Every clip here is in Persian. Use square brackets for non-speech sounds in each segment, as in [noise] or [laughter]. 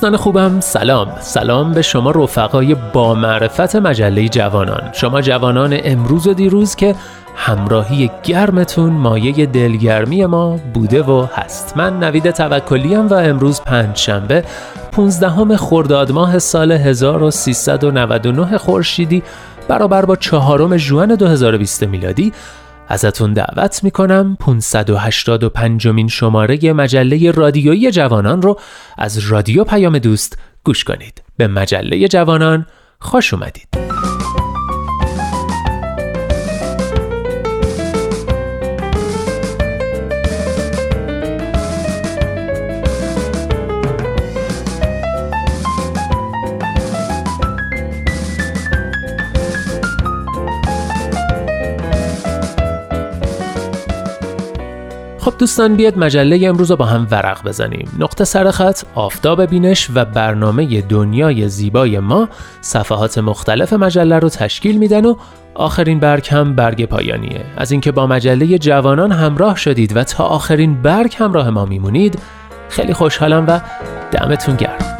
دوستان خوبم سلام. سلام به شما رفقای با معرفت مجله جوانان. شما جوانان امروز و دیروز که همراهی گرمتون مایه دلگرمی ما بوده و هست. من نوید توکلیم و امروز پنج شنبه 15 خرداد ماه سال 1399 خورشیدی برابر با چهارم ژوئن 2020 میلادی. ازتون دعوت می‌کنم 585 مین شماره مجله رادیویی جوانان رو از رادیو پیام دوست گوش کنید. به مجله جوانان خوش اومدید. دوستان بیاد مجله امروز رو با هم ورق بزنیم. نقطه سرخط آفتاب بینش و برنامه دنیای زیبای ما صفحات مختلف مجله رو تشکیل میدن و آخرین برگ هم برگ پایانیه. از اینکه با مجله جوانان همراه شدید و تا آخرین برگ همراه ما میمونید خیلی خوشحالم و دمتون گرم.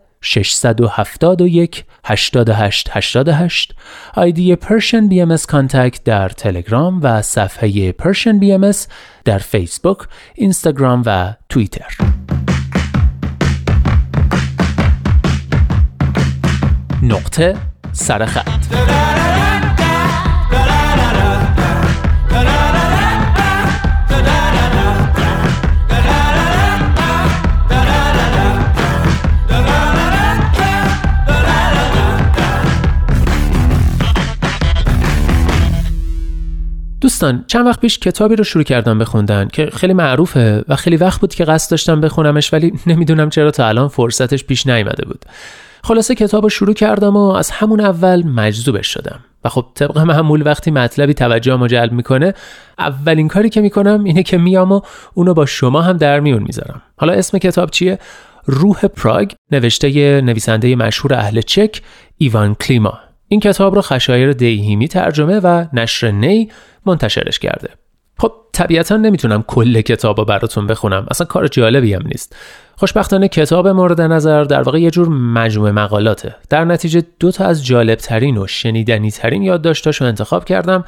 671 88 88 آیدی Persian BMS contact در تلگرام و صفحه پرشن بی ام در فیسبوک، اینستاگرام و توییتر. نقطه سرخط دوستان چند وقت پیش کتابی رو شروع کردم بخوندن که خیلی معروفه و خیلی وقت بود که قصد داشتم بخونمش ولی [laughs] نمی‌دونم چرا تا الان فرصتش پیش نیامده بود. خلاصه کتاب رو شروع کردم و از همون اول مجذوبش شدم. و خب طبق معمول وقتی مطلبی توجه ما جلب می‌کنه اولین کاری که می‌کنم اینه که میام و اونو با شما هم در میون می‌ذارم. حالا اسم کتاب چیه؟ روح پراگ نوشته نویسنده مشهور اهل چک ایوان کلیما. این کتاب رو خشایر دیهیمی ترجمه و نشر نی منتشرش کرده. خب طبیعتا نمی‌تونم کل کتاب رو براتون بخونم. اصلا کار جالبی هم نیست. خوشبختانه کتاب مورد نظر در واقع یه جور مجموعه مقالاته. در نتیجه دو تا از جالبترین و شنیدنی ترین یادداشتاشو انتخاب کردم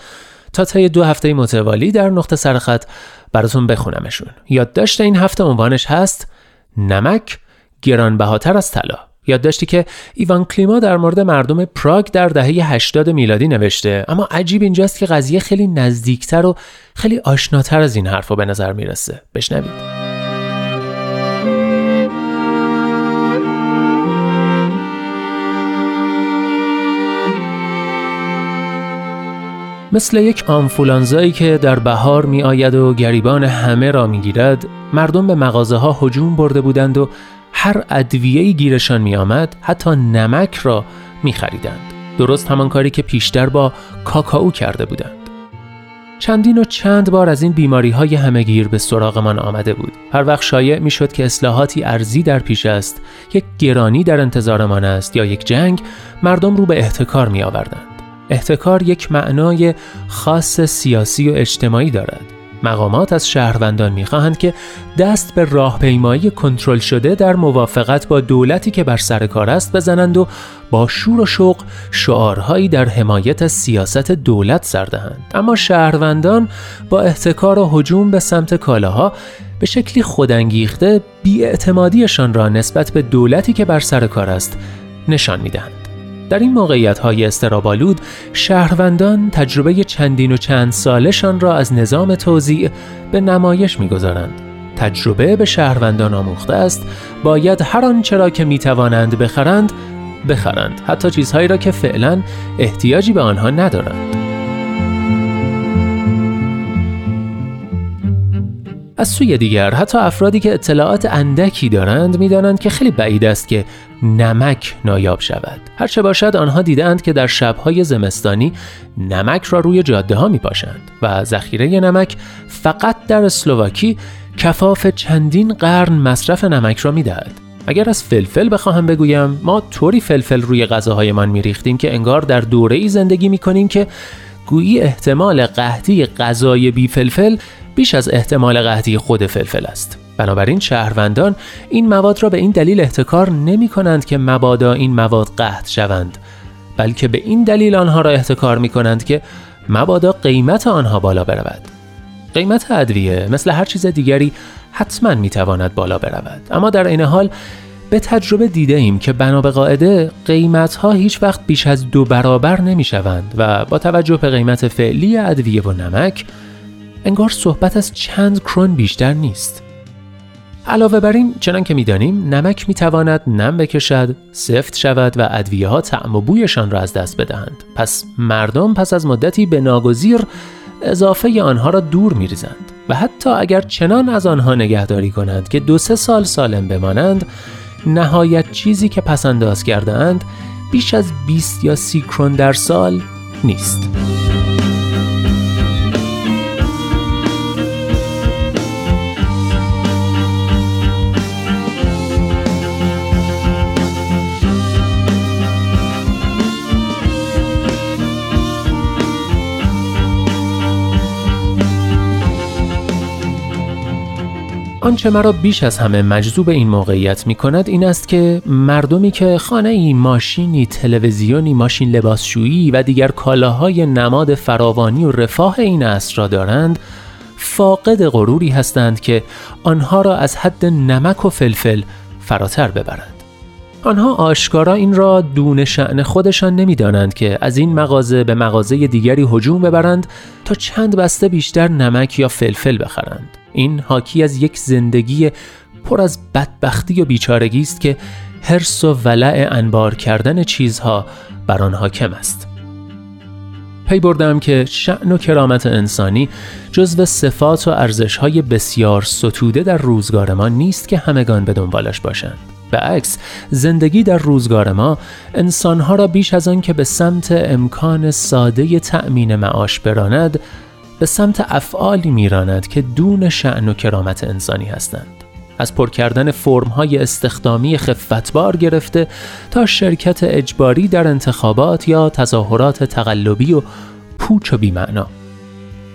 تا طی دو هفته متوالی در نقطه سرخط براتون بخونمشون. یادداشت این هفته عنوانش هست نمک گرانبهاتر از طلا. یادداشتی که ایوان کلیما در مورد مردم پراگ در دهه 80 میلادی نوشته. اما عجیب اینجاست که قضیه خیلی نزدیکتر و خیلی آشناتر از این حرفا به نظر می‌رسه. بشنوید. مثل یک آنفولانزایی که در بهار می آید و گریبان همه را می گیرد مردم به مغازه ها هجوم برده بودند و هر ادویه‌ای گیرشان می آمد حتی نمک را می خریدند. درست همان کاری که پیشتر با کاکائو کرده بودند. چندین و چند بار از این بیماری های همهگیر به سراغمان آمده بود. هر وقت شایع می شد که اصلاحاتی ارزی در پیش است، یک گرانی در انتظارمان است یا یک جنگ، مردم رو به احتکار می آوردند. احتکار یک معنای خاص سیاسی و اجتماعی دارد. مقامات از شهروندان می‌خواهند که دست به راهپیمایی کنترل شده در موافقت با دولتی که بر سر کار است بزنند و با شور و شوق شعارهایی در حمایت از سیاست دولت سر دهند. اما شهروندان با احتکار و هجوم به سمت کالاها به شکلی خودانگیخته بیاعتمادیشان را نسبت به دولتی که بر سر کار است نشان می‌دهند. در این موقعیت های استرابالود شهروندان تجربه چندین و چند سالشان را از نظام توزیع به نمایش می‌گذارند. تجربه به شهروندان آموخته است باید هر آنچه را که می توانند بخرند بخرند حتی چیزهایی را که فعلا احتیاجی به آنها ندارند. از سوی دیگر حتی افرادی که اطلاعات اندکی دارند می‌دانند که خیلی بعید است که نمک نایاب شود هرچه باشد آنها دیدند که در شبهای زمستانی نمک را روی جاده ها می پاشند و ذخیره نمک فقط در اسلوواکی کفاف چندین قرن مصرف نمک را می دهد. اگر از فلفل بخواهم بگویم ما طوری فلفل روی غذاهایمان میریختیم که انگار در دوره ای زندگی می کنیم که گویی احتمال قحطی غذای بی فلفل بیش از احتمال قحطی خود فلفل است. بنابراین شهروندان این مواد را به این دلیل احتکار نمی کنند که مبادا این مواد قحط شوند بلکه به این دلیل آنها را احتکار می کنند که مبادا قیمت آنها بالا برود. قیمت ادویه مثل هر چیز دیگری حتما می تواند بالا برود. اما در این حال به تجربه دیده ایم که بنا به قاعده قیمت ها هیچ وقت بیش از دو برابر نمی شوند و با توجه به قیمت فعلی ادویه و نمک انگار صحبت از چند کرون بیشتر نیست. علاوه بر این چنان که می‌دانیم نمک می‌تواند نم بکشد سفت شود و ادویه ها طعم و بویشان را از دست بدهند پس مردم پس از مدتی به ناگزیر اضافه آنها را دور میریزند و حتی اگر چنان از آنها نگهداری کنند که دو سه سال سالم بمانند نهایت چیزی که پسنداز کرده اند بیش از 20 یا 30 کرون در سال نیست. آنچه مرا بیش از همه مجذوب این موقعیت می کند این است که مردمی که خانه ای ماشینی تلویزیونی ماشین لباسشویی و دیگر کالاهای نماد فراوانی و رفاه این عصر را دارند فاقد غروری هستند که آنها را از حد نمک و فلفل فراتر ببرند. آنها آشکارا این را دون شعن خودشان نمی‌دانند که از این مغازه به مغازه دیگری هجوم ببرند تا چند بسته بیشتر نمک یا فلفل بخرند. این حاکی از یک زندگی پر از بدبختی و بیچارگی است که حرس و ولع انبار کردن چیزها بر آن حاکم است. پی بردم که شعن و کرامت انسانی جزو صفات و ارزشهای بسیار ستوده در روزگار ما نیست که همگان به دنبالش باشند. به عکس زندگی در روزگار ما انسانها را بیش از آن که به سمت امکان ساده تأمین معاش براند به سمت افعالی میراند که دون شعن و کرامت انسانی هستند. از پر کردن فرمهای استخدامی خفتبار گرفته تا شرکت اجباری در انتخابات یا تظاهرات تقلبی و پوچ و بیمعنا.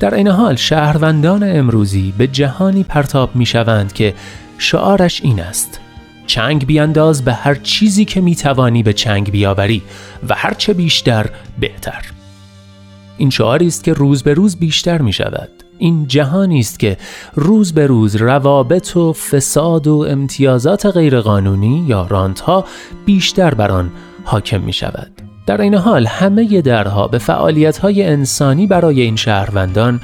در این حال شهروندان امروزی به جهانی پرتاب می شوند که شعارش این است چنگ بیانداز به هر چیزی که می توانی به چنگ بیاوری و هرچه بیشتر بهتر. این شعاری است که روز به روز بیشتر می شود این جهانی است که روز به روز روابط و فساد و امتیازات غیرقانونی یا رانت بیشتر بر آن حاکم می شود در این حال همه درها به فعالیت های انسانی برای این شهروندان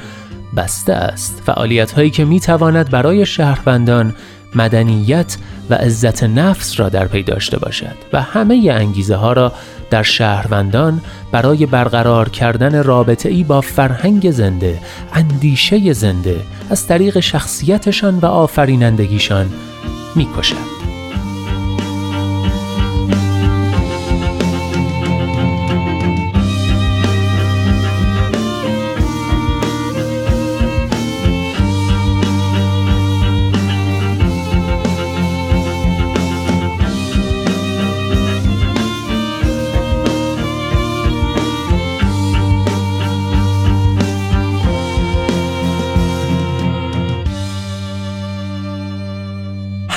بسته است. فعالیت هایی که می تواند برای شهروندان مدنیت و عزت نفس را در پی داشته باشد و همه انگیزه ها را در شهروندان برای برقرار کردن رابطه ای با فرهنگ زنده، اندیشه زنده از طریق شخصیتشان و آفرینندگیشان می‌کشد.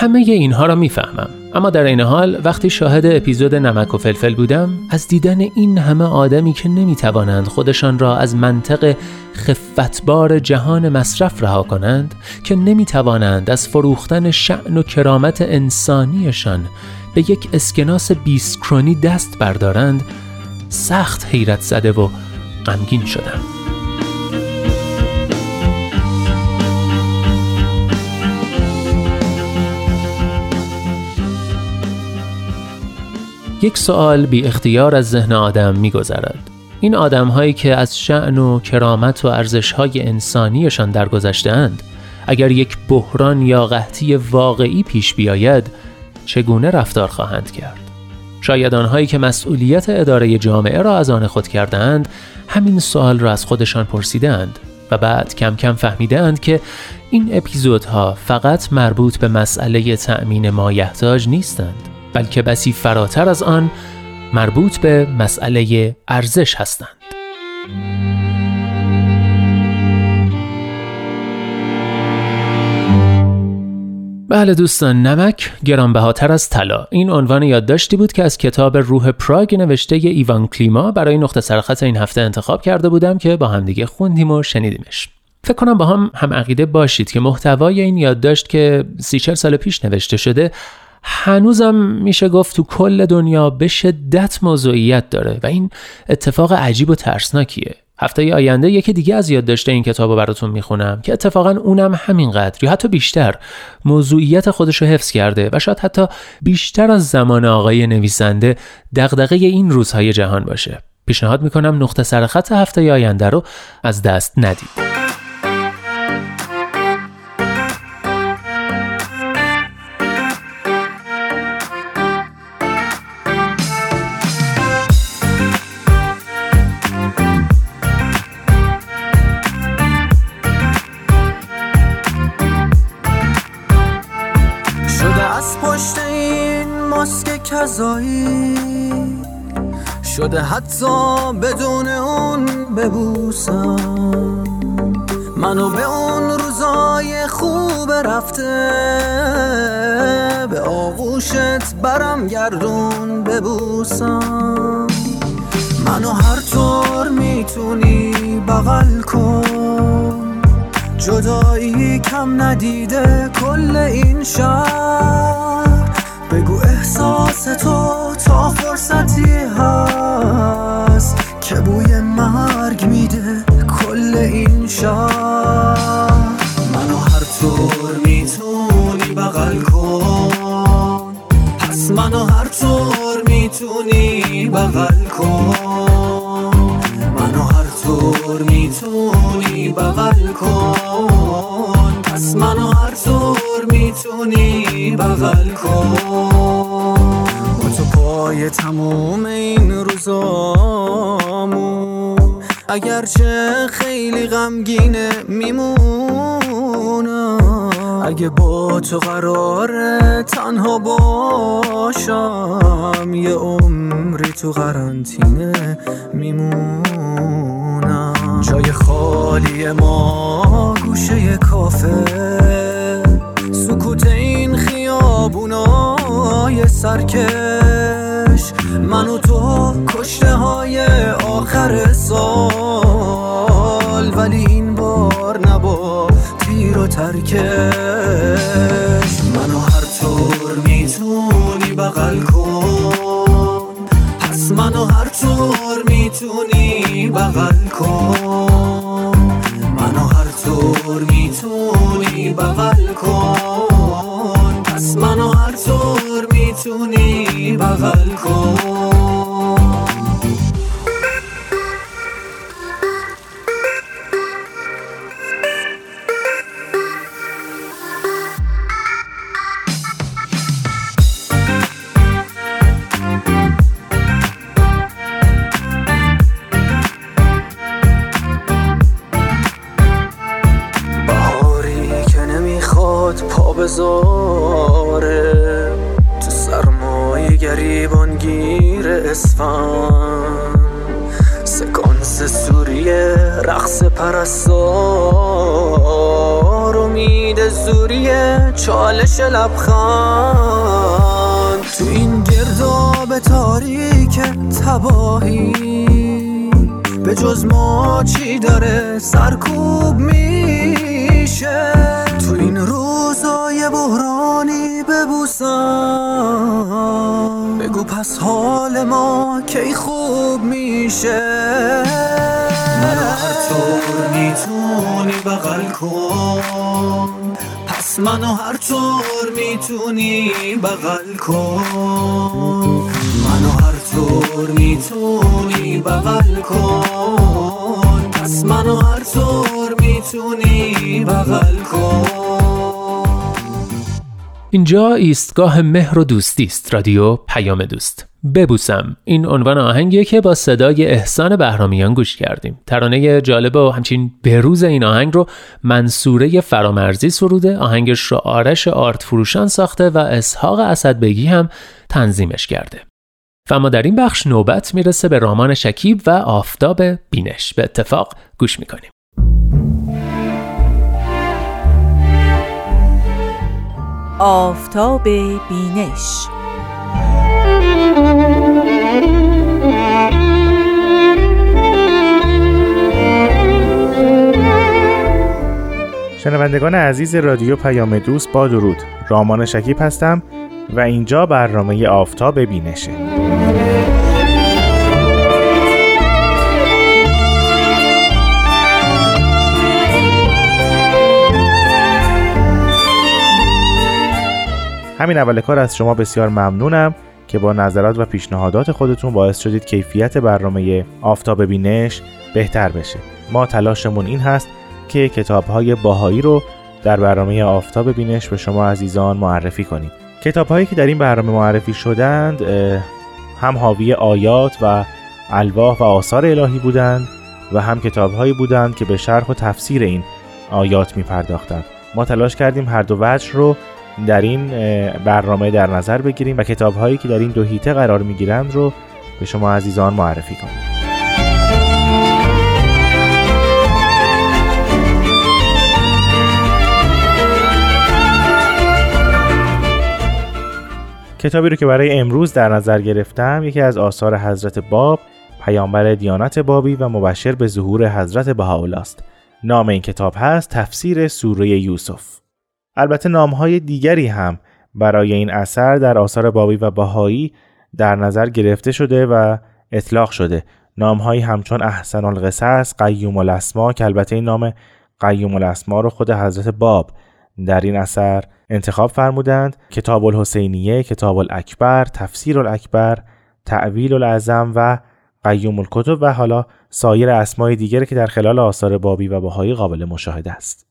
همه اینها را می‌فهمم. اما در این حال وقتی شاهد اپیزود نمک و فلفل بودم از دیدن این همه آدمی که نمی‌توانند خودشان را از منطق خفتبار جهان مصرف رها کنند که نمی‌توانند از فروختن شعن و کرامت انسانیشان به یک اسکناس بیسکرونی دست بردارند سخت حیرت زده و غمگین شدم. یک سوال بی اختیار از ذهن آدم می گذرد. این آدم هایی که از شعن و کرامت و ارزش های انسانیشان درگذشتهاند اگر یک بحران یا قحطی واقعی پیش بیاید چگونه رفتار خواهند کرد شاید آنهایی که مسئولیت اداره جامعه را از آن خود کردهاند همین سوال را از خودشان پرسیدند و بعد کم کم فهمیدند که این اپیزودها فقط مربوط به مسئله تأمین مایحتاج نیستند بلکه بسی فراتر از آن مربوط به مسئله ارزش هستند. بله دوستان نمک گرانبهاتر از طلا این عنوان یادداشتی بود که از کتاب روح پراگ نوشته ایوان کلیما برای نقطه سرخط این هفته انتخاب کرده بودم که با همدیگه خوندیم و شنیدیمش فکر کنم با هم هم عقیده باشید که محتوای این یادداشت که سی سال پیش نوشته شده هنوزم میشه گفت تو کل دنیا به شدت موضوعیت داره و این اتفاق عجیب و ترسناکیه. هفته آینده یکی دیگه از یادداشت این کتاب رو براتون می‌خونم که اتفاقا اونم همینقدر یا حتی بیشتر موضوعیت خودش رو حفظ کرده و شاید حتی بیشتر از زمان آقای نویسنده دغدغه این روزهای جهان باشه. پیشنهاد می‌کنم نقطه سرخط هفته آینده رو از دست ندید. شده حتی بدون اون ببوسم. منو به اون روزای خوب رفته به آغوشت برم گردون ببوسم. منو هر طور می‌تونی بغل کن. جدایی کم ندیده کل این شهر. بگو احساس تو تا فرصتی هست که بوی مرگ میده کل این شهر. منو هر طور می‌تونی بغل کن. پس منو هر طور می‌تونی بغل کن. منو هر طور می‌تونی بغل کن. پس منو هر طور می‌تونی بغل کن. پای تموم این روزامو اگرچه خیلی غمگینه میمونم اگه با تو قراره تنها باشم یه عمری تو قرنطینه میمونم. جای خالی ما گوشه کافه. سکوت این خیابونای سرکش من و تو کشته های آخر سال. ولی این بار نبا تیر و ترکش منو هر طور می‌تونی بغل کن. پس منو هر طور می‌تونی بغل کن. منو هر طور می‌تونی بغل کن. پس منو هر طور می‌تونی بغل کن. کن. منو هر طور می‌تونی بغل کن. پس منو هر طور می‌تونی بغل کن. اینجا ایستگاه مهر و دوستی است. رادیو پیام دوست. ببوسم. این عنوان آهنگیه که با صدای احسان بهرامیان گوش کردیم. ترانه جالب و همچین بروز این آهنگ رو منصوره فرامرزی سروده آهنگش رو آرش آرت فروشان ساخته و اسحاق اسدبگی هم تنظیمش کرده. و اما در این بخش نوبت می‌رسه به رامان شکیب و آفتاب بینش. به اتفاق گوش می‌کنیم. آفتاب بینش شنوندگان عزیز رادیو پیام دوست با درود. رامان شکیب هستم و اینجا برنامه آفتاب بینشه. همین اول کار از شما بسیار ممنونم که با نظرات و پیشنهادات خودتون باعث شدید کیفیت برنامه آفتاب بینش بهتر بشه. ما تلاشمون این هست که کتاب‌های باهایی رو در برنامه آفتاب بینش به شما عزیزان معرفی کنیم کتاب‌هایی که در این برنامه معرفی شدند هم حاوی آیات و الواح و آثار الهی بودند و هم کتاب‌هایی بودند که به شرح و تفسیر این آیات می‌پرداختند. ما تلاش کردیم هر دو وجه رو در این برنامه در نظر بگیریم و کتاب‌هایی که در این دو هیته قرار می‌گیرند رو به شما عزیزان معرفی کنیم. کتابی رو که برای امروز در نظر گرفتم یکی از آثار حضرت باب پیامبر دیانت بابی و مبشر به ظهور حضرت بهاءالله است نام این کتاب هست تفسیر سوره یوسف. البته نامهای دیگری هم برای این اثر در آثار بابی و بهایی در نظر گرفته شده و اطلاق شده. نامهایی همچون احسن القصص قیوم الاسما که البته این نام قیوم الاسما رو خود حضرت باب در این اثر انتخاب فرمودند کتاب الحسینیه کتاب الاکبر تفسیر الاکبر تعویل العظم و قیوم الکتب و حالا سایر اسمای دیگری که در خلال آثار بابی و بهایی قابل مشاهده است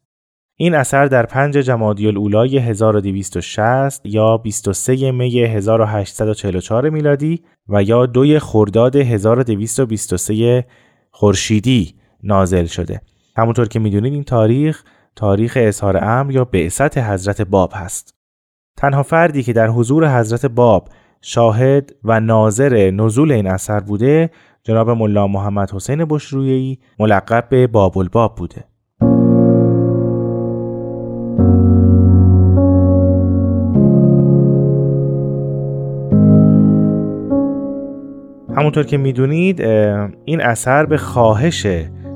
این اثر در 5 جمادی الاولای 1260 یا 23 می 1844 میلادی و یا 2 خرداد 1223 خورشیدی نازل شده. همونطور که می‌دونید این تاریخ تاریخ اظهار امر یا بعثت حضرت باب هست. تنها فردی که در حضور حضرت باب شاهد و ناظر نزول این اثر بوده جناب ملا محمد حسین بشرویی ملقب به باب الباب بوده همونطور که می‌دونید این اثر به خواهش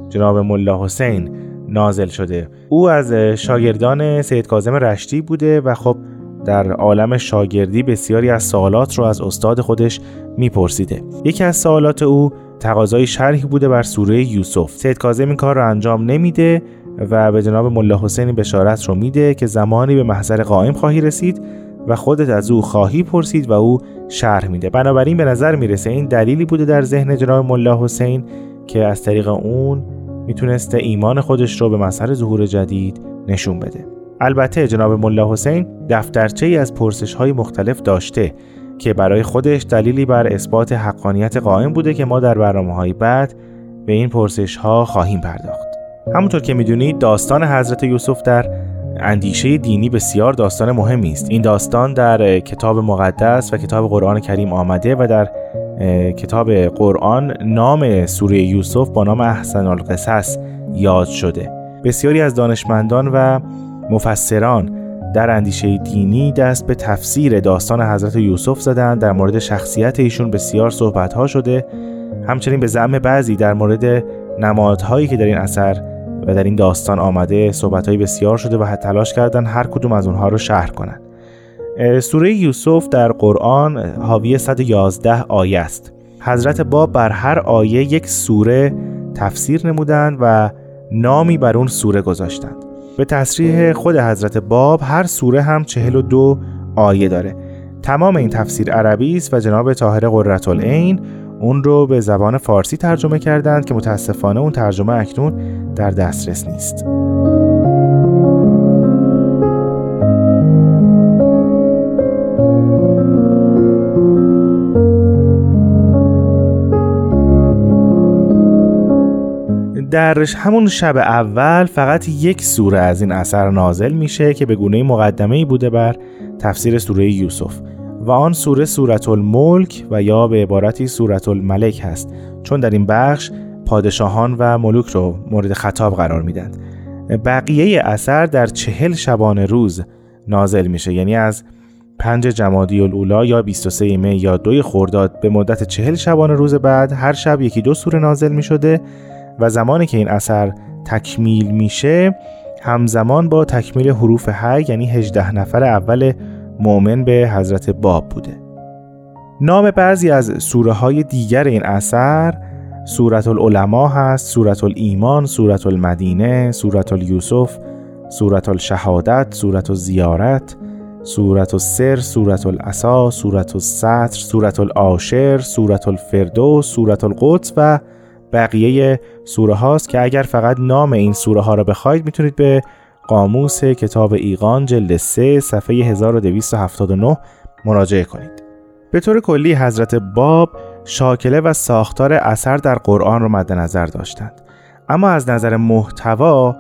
جناب ملا حسین نازل شده. او از شاگردان سید کازم رشتی بوده و خب در عالم شاگردی بسیاری از سوالات رو از استاد خودش میپرسیده. یکی از سوالات او تقاضای شرحی بوده بر سوره یوسف. سید کازم این کار رو انجام نمیده و به جناب ملا حسین بشارت رو میده که زمانی به محضر قائم خواهی رسید و خودت از او خواهی پرسید و او شرح میده. بنابراین به نظر می‌رسه این دلیلی بوده در ذهن جناب ملا حسین که از طریق اون می‌تونسته ایمان خودش رو به مسئله ظهور جدید نشون بده. البته جناب ملا حسین دفترچه ای از پرسش های مختلف داشته که برای خودش دلیلی بر اثبات حقانیت قائم بوده که ما در برنامه های بعد به این پرسش ها خواهیم پرداخت. همونطور که می‌دونید داستان حضرت یوسف در اندیشه دینی بسیار داستان مهمی است. این داستان در کتاب مقدس و کتاب قرآن کریم آمده و در کتاب قرآن نام سوره یوسف با نام احسن القصص یاد شده. بسیاری از دانشمندان و مفسران در اندیشه دینی دست به تفسیر داستان حضرت یوسف زدن در مورد شخصیت ایشون بسیار صحبت ها شده. همچنین به زعم بعضی در مورد نمادهایی که در این اثر و در این داستان آمده صحبت بسیار شده و تلاش کردن هر کدوم از اونها رو شهر کنند. سوره یوسف در قرآن حاوی 111 آیه است. حضرت باب بر هر آیه یک سوره تفسیر نمودند و نامی بر اون سوره گذاشتند. به تصریح خود حضرت باب هر سوره هم 42 آیه داره. تمام این تفسیر عربی است و جناب طاهر قرةالعین اون رو به زبان فارسی ترجمه کردند که متاسفانه اون ترجمه اکنون در دسترس نیست. در همون شب اول فقط یک سوره از این اثر نازل میشه که به گونه مقدمه بوده بر تفسیر سوره یوسف. و آن سوره سورت الملک و یا به عبارتی سورت الملک هست چون در این بخش پادشاهان و ملوک رو مورد خطاب قرار میدن. بقیه اثر در چهل شبانه روز نازل میشه یعنی از پنج جمادی الاولا یا 23 می یا دوی خورداد به مدت چهل شبانه روز بعد هر شب یکی دو سوره نازل می شده و زمانی که این اثر تکمیل میشه همزمان با تکمیل حروف حی یعنی 18 نفر اول مؤمن به حضرت باب بوده. نام بعضی از سوره های دیگر این اثر سورت العلماء هست سورت الایمان سورت المدینه سورت الیوسف سورت الشهادت سورت الزیارت سورت السر سورت الاسا سورت السطر سورت العاشر سورت الفردوس سورت القدس و بقیه سوره هاست که اگر فقط نام این سوره ها را بخواید می‌تونید به قاموس کتاب ایقان جلد 3 صفحه 1279 مراجعه کنید. به طور کلی حضرت باب شاکله و ساختار اثر در قرآن را مد نظر داشتند. اما از نظر محتوا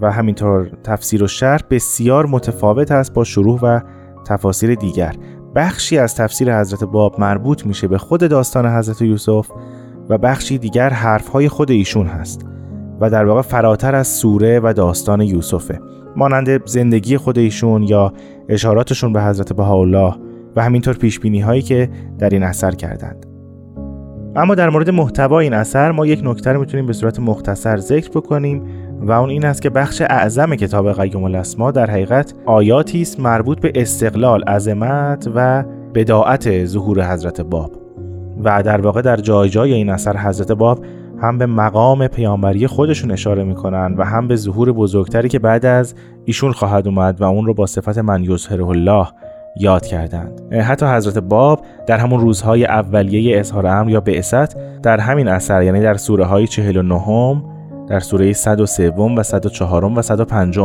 و همینطور تفسیر و شرح بسیار متفاوت است با شروع و تفاسیر دیگر. بخشی از تفسیر حضرت باب مربوط میشه به خود داستان حضرت یوسف و بخشی دیگر حرفهای خود ایشون هست و در واقع فراتر از سوره و داستان یوسفه. مانند زندگی خود ایشون یا اشاراتشون به حضرت بهاءالله و همینطور پیش هایی که در این اثر کردند. اما در مورد محتوا این اثر ما یک نکته رو می‌تونیم به صورت مختصر ذکر بکنیم و اون این است که بخش اعظم کتاب قیوم الاسما در حقیقت آیاتی است مربوط به استقلال عظمت و بداعت ظهور حضرت باب. و در واقع در جای جای این اثر حضرت باب هم به مقام پیامبری خودشون اشاره می‌کنن و هم به ظهور بزرگتری که بعد از ایشون خواهد اومد و اون رو با صفت من یظهره الله یاد کردند. حتی حضرت باب در همون روزهای اولیه اظهار امر یا بعثت در همین اثر یعنی در سوره های 49 در سوره 103 و 104 و 105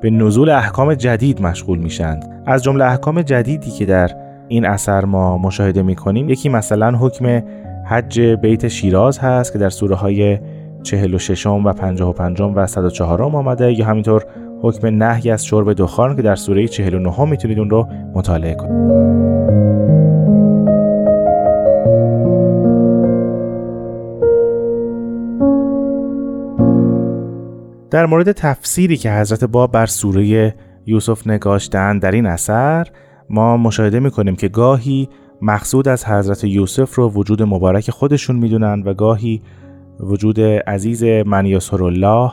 به نزول احکام جدید مشغول میشند از جمله احکام جدیدی که در این اثر ما مشاهده می‌کنیم. یکی مثلا حکم حج بیت شیراز هست که در سوره های 46 و 55 و 104 آمده یا همینطور حکم نهی از شرب دخان که در سوره 49 می‌تونید اون رو مطالعه کنید. در مورد تفسیری که حضرت باب بر سوره یوسف نگاشتن در این اثر ما مشاهده می‌کنیم که گاهی مقصود از حضرت یوسف رو وجود مبارک خودشون می‌دونن و گاهی وجود عزیز من الله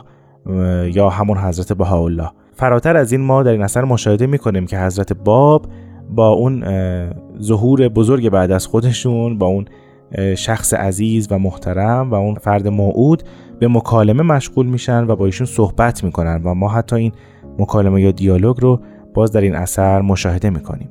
یا همون حضرت بهاءالله. فراتر از این ما در این اثر مشاهده می‌کنیم که حضرت باب با اون ظهور بزرگ بعد از خودشون با اون شخص عزیز و محترم و اون فرد موعود به مکالمه مشغول میشن و با ایشون صحبت می‌کنن و ما حتی این مکالمه یا دیالوگ رو باز در این اثر مشاهده می‌کنیم.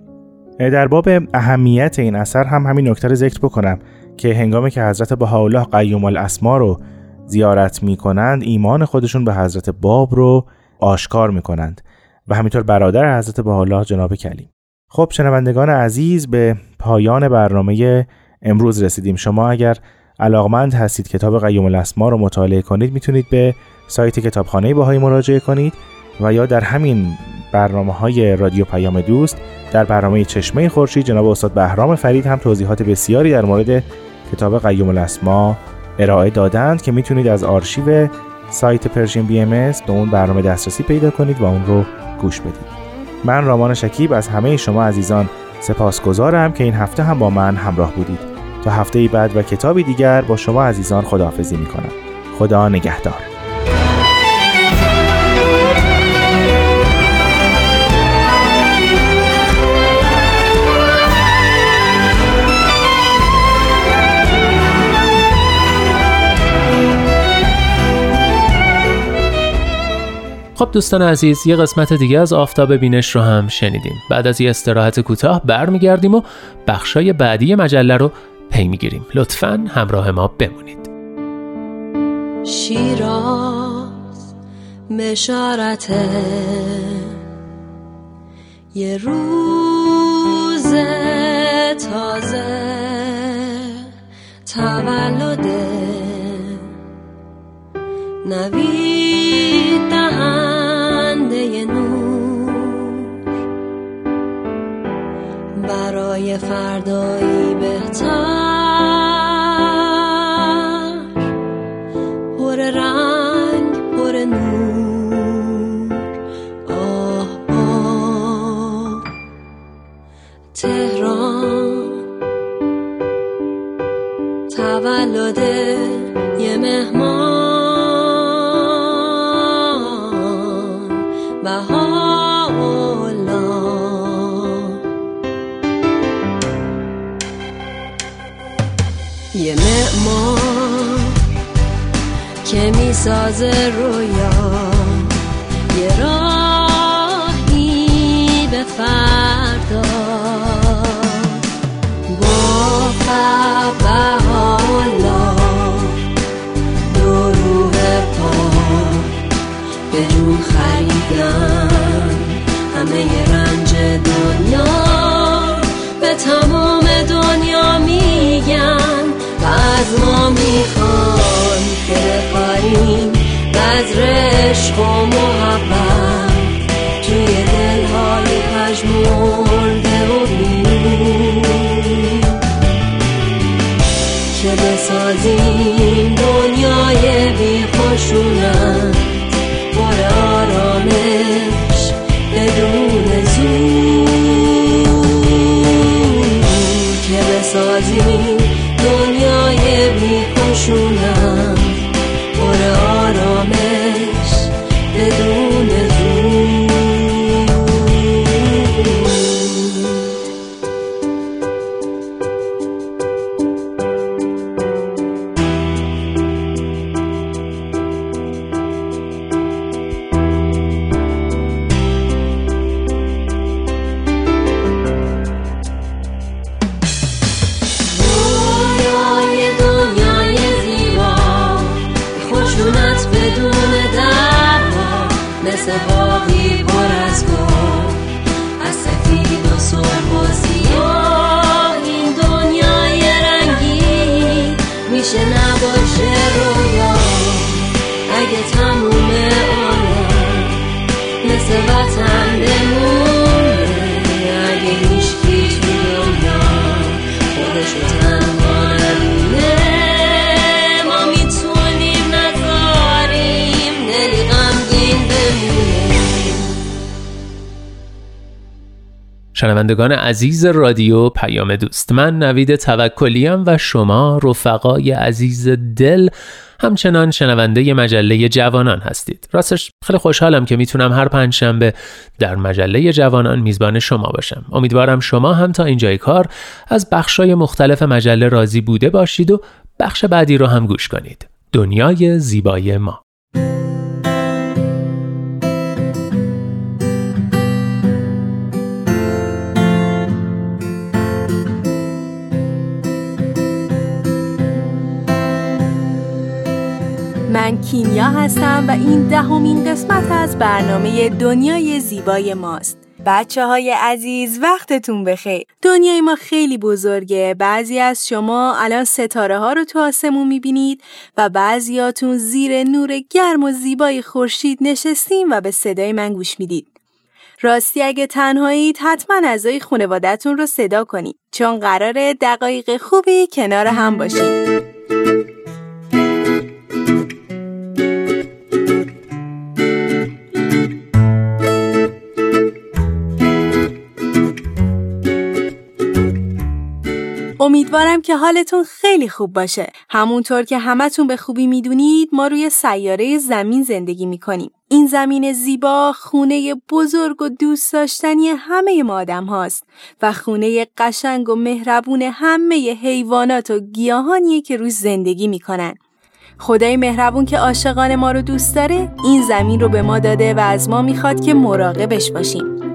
در باب اهمیت این اثر هم همین نکته رو ذکر بکنم که هنگامی که حضرت بهاءالله قیوم الاسما رو زیارت می‌کنند ایمان خودشون به حضرت باب رو آشکار می‌کنند و همینطور برادر حضرت بهاءالله جناب کلیم. خب شنوندگان عزیز به پایان برنامه امروز رسیدیم. شما اگر علاقمند هستید کتاب قیوم الاسما رو مطالعه کنید می‌تونید به سایت کتابخانه باهایی مراجعه کنید و یا در همین برنامه های رادیو پیام دوست. در برنامه چشمه خورشید جناب استاد بهرام فرید هم توضیحات بسیاری در مورد کتاب قیوم الاسما ارائه دادند که می‌تونید از آرشیو سایت پرژین بی ام به اون برنامه دسترسی پیدا کنید و اون رو گوش بدید. من رامان شکیب از همه شما عزیزان سپاسگزارم که این هفته هم با من همراه بودید. تا هفته بعد و کتابی دیگر با شما عزیزان خداحافظی می‌کنم. خدا نگهدار. خب دوستان عزیز یه قسمت دیگه از آفتاب بینش رو هم شنیدیم. بعد از یه استراحت کوتاه برمیگردیم و بخشای بعدی مجله رو پی می‌گیریم. لطفا همراه ما بمونید. شیراز مشارت یه روز تازه تولد نوید دهنده برای فردایی بهتر. پر رنگ پر نور. آه آه. تهران. تولد می‌سازه رویا. یه راهی به فردا. با قبه حالا دو روح پاک به جون خریدن بذر عشق و محبت توی دلهای پژمرده و بیم که بسازیم دنیای بی خشونت پر شنوندگان عزیز رادیو پیام دوست من نوید توکلیم و شما رفقای عزیز دل همچنان شنونده مجله جوانان هستید. راستش خیلی خوشحالم که می‌تونم هر پنج شنبه در مجله جوانان میزبان شما باشم. امیدوارم شما هم تا اینجای کار از بخشای مختلف مجله راضی بوده باشید و بخش بعدی رو هم گوش کنید. دنیای زیبای ما. من کیمیا هستم و این دهمین قسمت از برنامه دنیای زیبای ماست. بچه های عزیز وقتتون بخیر. دنیای ما خیلی بزرگه. بعضی از شما الان ستاره ها رو تو آسمون می‌بینید و بعضیاتون زیر نور گرم و زیبای خورشید نشستیم و به صدای من گوش می‌دید. راستی اگه تنهایید حتما اعضای خانوادهتون رو صدا کنید. چون قراره دقایق خوبی کنار هم باشید. امیدوارم که حالتون خیلی خوب باشه. همونطور که همتون به خوبی می‌دونید ما روی سیاره زمین زندگی می‌کنیم. این زمین زیبا خونه بزرگ و دوست داشتنی همه ما آدم هاست و خونه قشنگ و مهربون همه حیوانات و گیاهانیه که روی زندگی می‌کنن. خدای مهربون که عاشقان ما رو دوست داره این زمین رو به ما داده و از ما می‌خواد که مراقبش باشیم.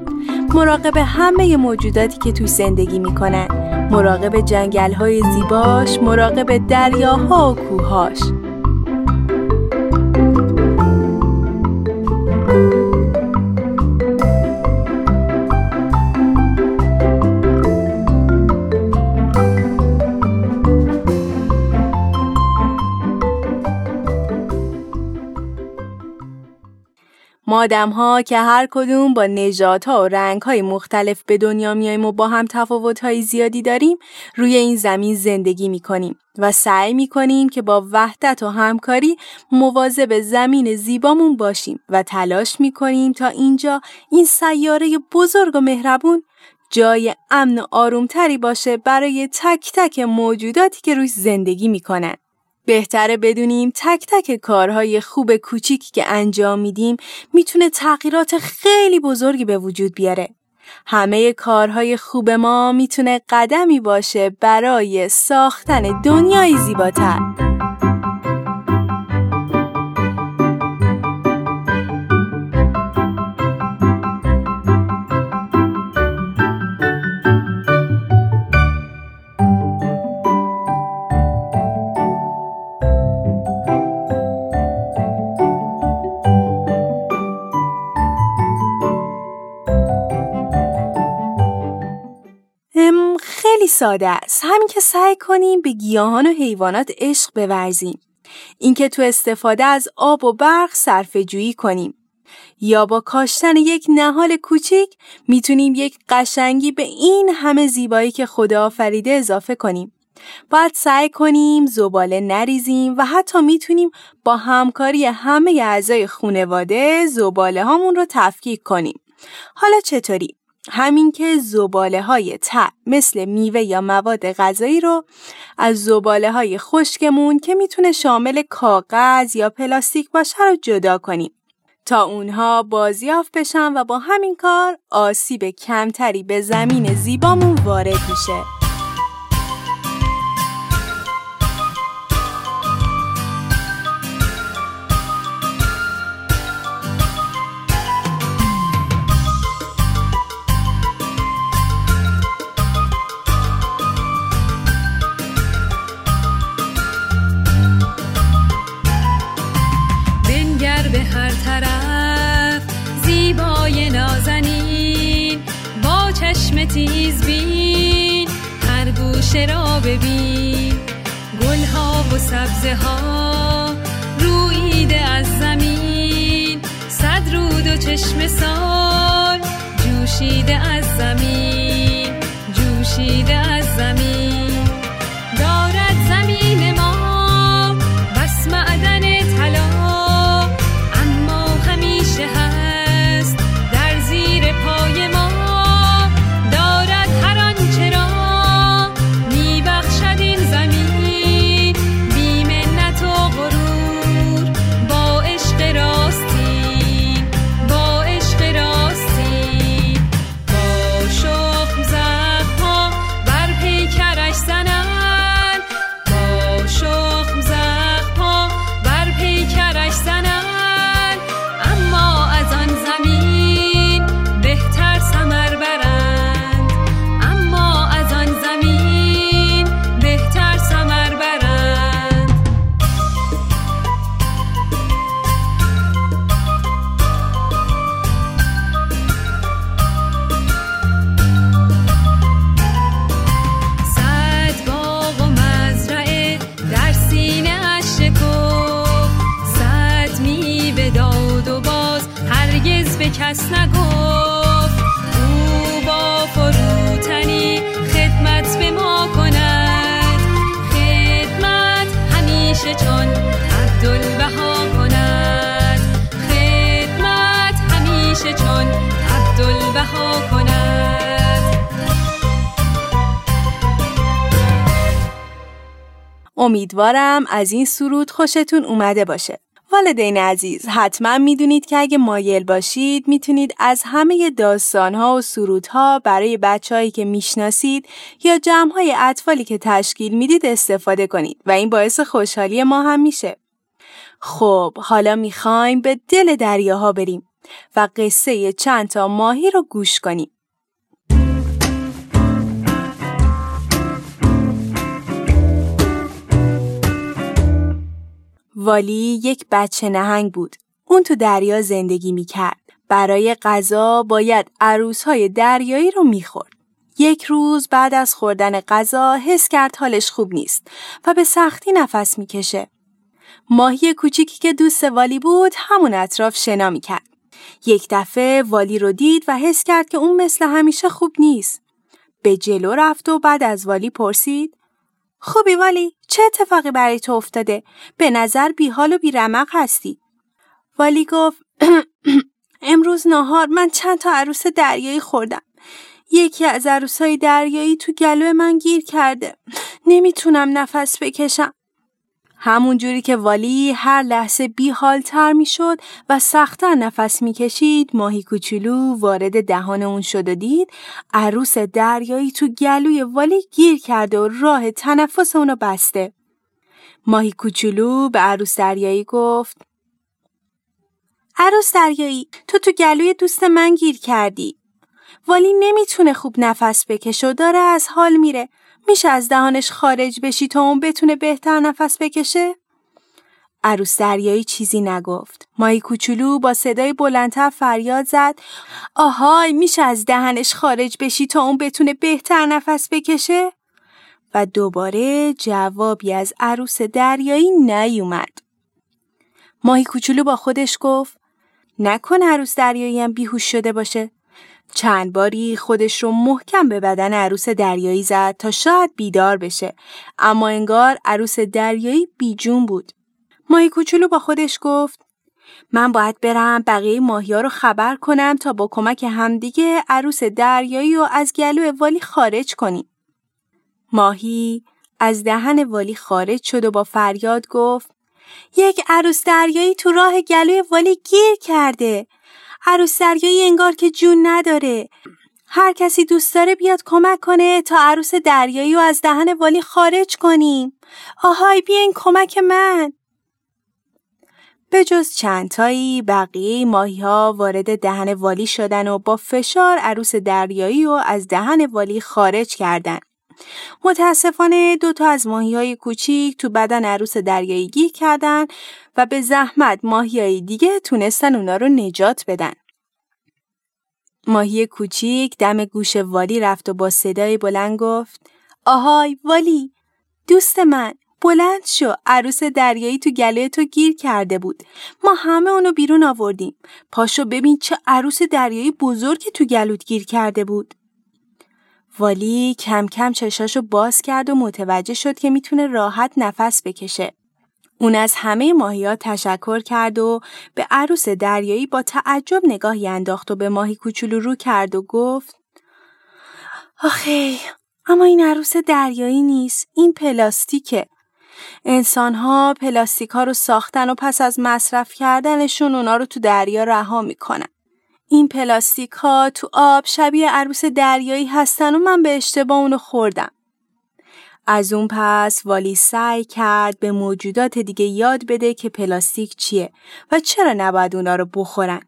مراقب همه موجوداتی که توی زندگی می‌کنن. مراقب جنگل های زیباش مراقب دریاها و کوهاش ما آدم ها که هر کدوم با نژادها و رنگ های مختلف به دنیا میایم و با هم تفاوت های زیادی داریم روی این زمین زندگی می کنیم و سعی می کنیم که با وحدت و همکاری مواظب زمین زیبامون باشیم و تلاش می کنیم تا اینجا این سیاره بزرگ و مهربون جای امن و آرومتری باشه برای تک تک موجوداتی که روی زندگی می‌کنن. بهتره بدونیم تک تک کارهای خوب کوچیکی که انجام میدیم می‌تونه تغییرات خیلی بزرگی به وجود بیاره. همه کارهای خوب ما می‌تونه قدمی باشه برای ساختن دنیای زیباتر. ساده است. همین که سعی کنیم به گیاهان و حیوانات عشق بورزیم. اینکه تو استفاده از آب و برق صرفه جویی کنیم. یا با کاشتن یک نهال کوچیک می‌تونیم یک قشنگی به این همه زیبایی که خدا آفریده اضافه کنیم. باید سعی کنیم زباله نریزیم و حتی می‌تونیم با همکاری همه اعضای خانواده زباله هامون رو تفکیک کنیم. حالا چطوری؟ همین که زباله های ت مثل میوه یا مواد غذایی رو از زباله های خشکمون که می‌تونه شامل کاغذ یا پلاستیک باشه رو جدا کنیم تا اونها بازیافت بشن و با همین کار آسیب کمتری به زمین زیبامون وارد میشه. تیز بین هر گوشه را ببین. گل ها و سبزه ها رویده از زمین. صد رود و چشم سال جوشیده از زمین جوشیده از زمین. امیدوارم از این سرود خوشتون اومده باشه. والدین عزیز حتما می‌دونید که اگه مایل باشید می‌تونید از همه داستانها و سرودها برای بچههایی که می‌شناسید یا جمعهای اطفالی که تشکیل می‌دید استفاده کنید و این باعث خوشحالی ما هم میشه. خب حالا می‌خوایم به دل دریاها بریم و قصه چند تا ماهی رو گوش کنیم. والی یک بچه نهنگ بود. اون تو دریا زندگی می کرد. برای غذا باید عروسهای دریایی رو می‌خورد. یک روز بعد از خوردن غذا حس کرد حالش خوب نیست و به سختی نفس می‌کشه. ماهی کوچیکی که دوست والی بود همون اطراف شنا می‌کرد. یک دفعه والی رو دید و حس کرد که اون مثل همیشه خوب نیست. به جلو رفت و بعد از والی پرسید خوبی والی چه اتفاقی برای تو افتاده؟ به نظر بیحال و بیرمق هستی. والی گفت [clears throat] امروز نهار من چند تا عروس دریایی خوردم. یکی از عروسای دریایی تو گلو من گیر کرده. نمی‌تونم نفس بکشم. همون جوری که والی هر لحظه بی تر می شد و سختتر نفس می کشید ماهی کوچولو وارد دهان اون شد و دید عروس دریایی تو گلوی والی گیر کرده و راه تنفس اونو بسته. ماهی کوچولو به عروس دریایی گفت عروس دریایی تو تو گلوی دوست من گیر کردی. والی نمی‌تونه خوب نفس بکشه و داره از حال میره. میشه از دهانش خارج بشی تا اون بتونه بهتر نفس بکشه؟ عروس دریایی چیزی نگفت. مایی کوچولو با صدای بلندتر فریاد زد آهای میشه از دهنش خارج بشی تا اون بتونه بهتر نفس بکشه؟ و دوباره جوابی از عروس دریایی نیومد. ماهی کوچولو با خودش گفت نکن عروس دریایی هم بیهوش شده باشه. چند باری خودش رو محکم به بدن عروس دریایی زد تا شاید بیدار بشه اما انگار عروس دریایی بیجون بود. ماهی کوچولو با خودش گفت من باید برم بقیه ماهی ها رو خبر کنم تا با کمک همدیگه عروس دریایی رو از گلو والی خارج کنیم. ماهی از دهن والی خارج شد و با فریاد گفت یک عروس دریایی تو راه گلوی والی گیر کرده. عروس دریایی انگار که جون نداره. هر کسی دوست داره بیاد کمک کنه تا عروس دریایی رو از دهن والی خارج کنیم. آهای بیاین کمک من. به جز چندتایی بقیه ماهی ها وارد دهن والی شدن و با فشار عروس دریایی رو از دهن والی خارج کردن. متاسفانه دو تا از ماهی های کوچیک تو بدن عروس دریایی گیر کردن و به زحمت ماهی های دیگه تونستن اونا رو نجات بدن. ماهی کوچیک دم گوش والی رفت و با صدای بلند گفت آهای والی دوست من بلند شو عروس دریایی تو گله تو گیر کرده بود. ما همه اونو بیرون آوردیم. پاشو ببین چه عروس دریایی بزرگی تو گلوت گیر کرده بود. والی کم کم چشاشو باز کرد و متوجه شد که می‌تونه راحت نفس بکشه. اون از همه ماهیات تشکر کرد و به عروس دریایی با تعجب نگاهی انداخت و به ماهی کوچولو رو کرد و گفت آخه اما این عروس دریایی نیست این پلاستیکه انسان ها پلاستیک ها رو ساختن و پس از مصرف کردنشون اونا رو تو دریا رها می‌کنن این پلاستیک ها تو آب شبیه عروس دریایی هستن و من به اشتباه اونو خوردم. از اون پس والی سعی کرد به موجودات دیگه یاد بده که پلاستیک چیه و چرا نباید اونا رو بخورن.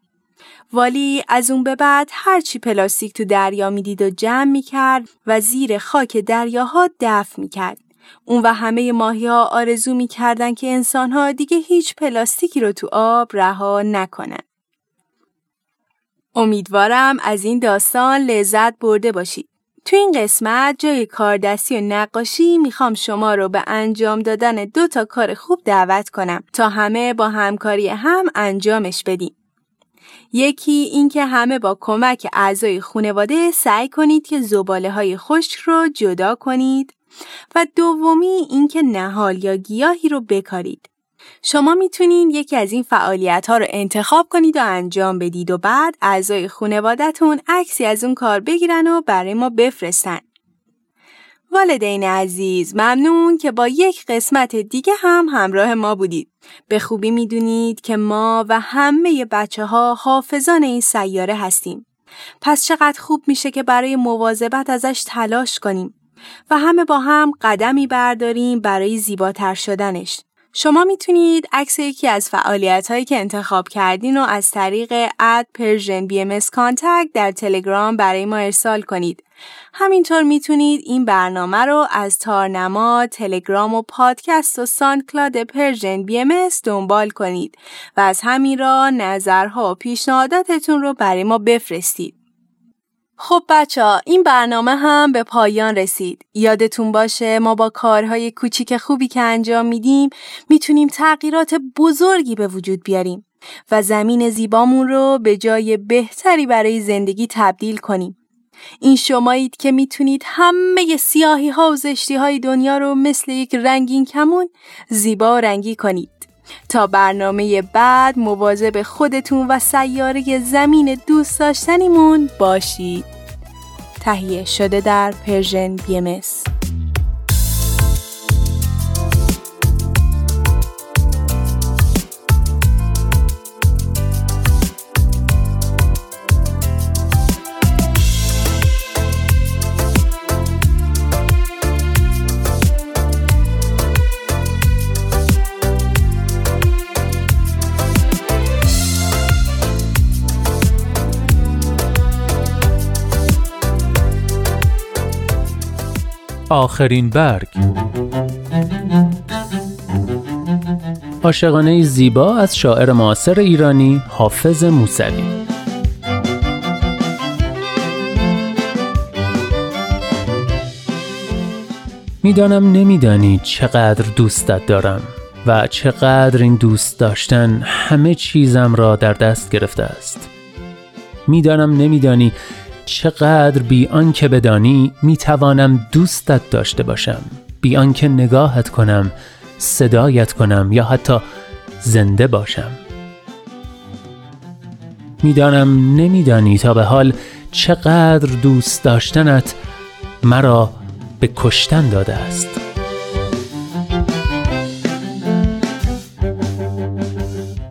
والی از اون به بعد هرچی پلاستیک تو دریا می‌دید و جمع می‌کرد و زیر خاک دریاها دفع می‌کرد. اون و همه ماهی ها آرزو می‌کردن که انسان ها دیگه هیچ پلاستیکی رو تو آب رها نکنن. امیدوارم از این داستان لذت برده باشید. تو این قسمت جای کاردستی و نقاشی می‌خوام شما رو به انجام دادن دو تا کار خوب دعوت کنم تا همه با همکاری هم انجامش بدیم. یکی اینکه همه با کمک اعضای خانواده سعی کنید که زباله های خشک رو جدا کنید و دومی اینکه نهال یا گیاهی رو بکارید. شما می‌تونید یکی از این فعالیت ها رو انتخاب کنید و انجام بدید و بعد اعضای خانوادهتون عکسی از اون کار بگیرن و برای ما بفرستن. والدین عزیز ممنون که با یک قسمت دیگه هم همراه ما بودید. به خوبی می‌دونید که ما و همه بچه ها حافظان این سیاره هستیم. پس چقدر خوب میشه که برای مواظبت ازش تلاش کنیم و همه با هم قدمی برداریم برای زیباتر شدنش. شما می‌تونید عکس یکی از فعالیت هایی که انتخاب کردین و از طریق at Persian BM در تلگرام برای ما ارسال کنید. همینطور می‌تونید این برنامه رو از تارنما، تلگرام و پادکست و SoundCloud Persian B دنبال کنید و از همین را نظرها و پیشنهاداتتون رو برای ما بفرستید. خب بچه ها این برنامه هم به پایان رسید. یادتون باشه ما با کارهای کوچیک خوبی که انجام میدیم می‌تونیم تغییرات بزرگی به وجود بیاریم و زمین زیبامون رو به جای بهتری برای زندگی تبدیل کنیم. این شمایید که می‌تونید همه سیاهی ها و زشتی های دنیا رو مثل یک رنگین کمون زیبا و رنگی کنید. تا برنامه بعد مواظب خودتون و سیاره زمین دوست داشتنیمون باشید. تهیه شده در پرژن بی آخرین برگ. عاشقانه زیبا از شاعر معاصر ایرانی حافظ موسوی. می‌دانم نمیدانی چقدر دوستت دارم و چقدر این دوست داشتن همه چیزم را در دست گرفته است. می‌دانم نمیدانی چقدر بی آنکه بدانی می توانم دوستت داشته باشم. بی آنکه نگاهت کنم صدایت کنم یا حتی زنده باشم. می‌دانم نمیدانی تا به حال چقدر دوست داشتنت مرا به کشتن داده است.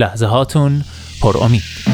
لحظه هاتون پر امید.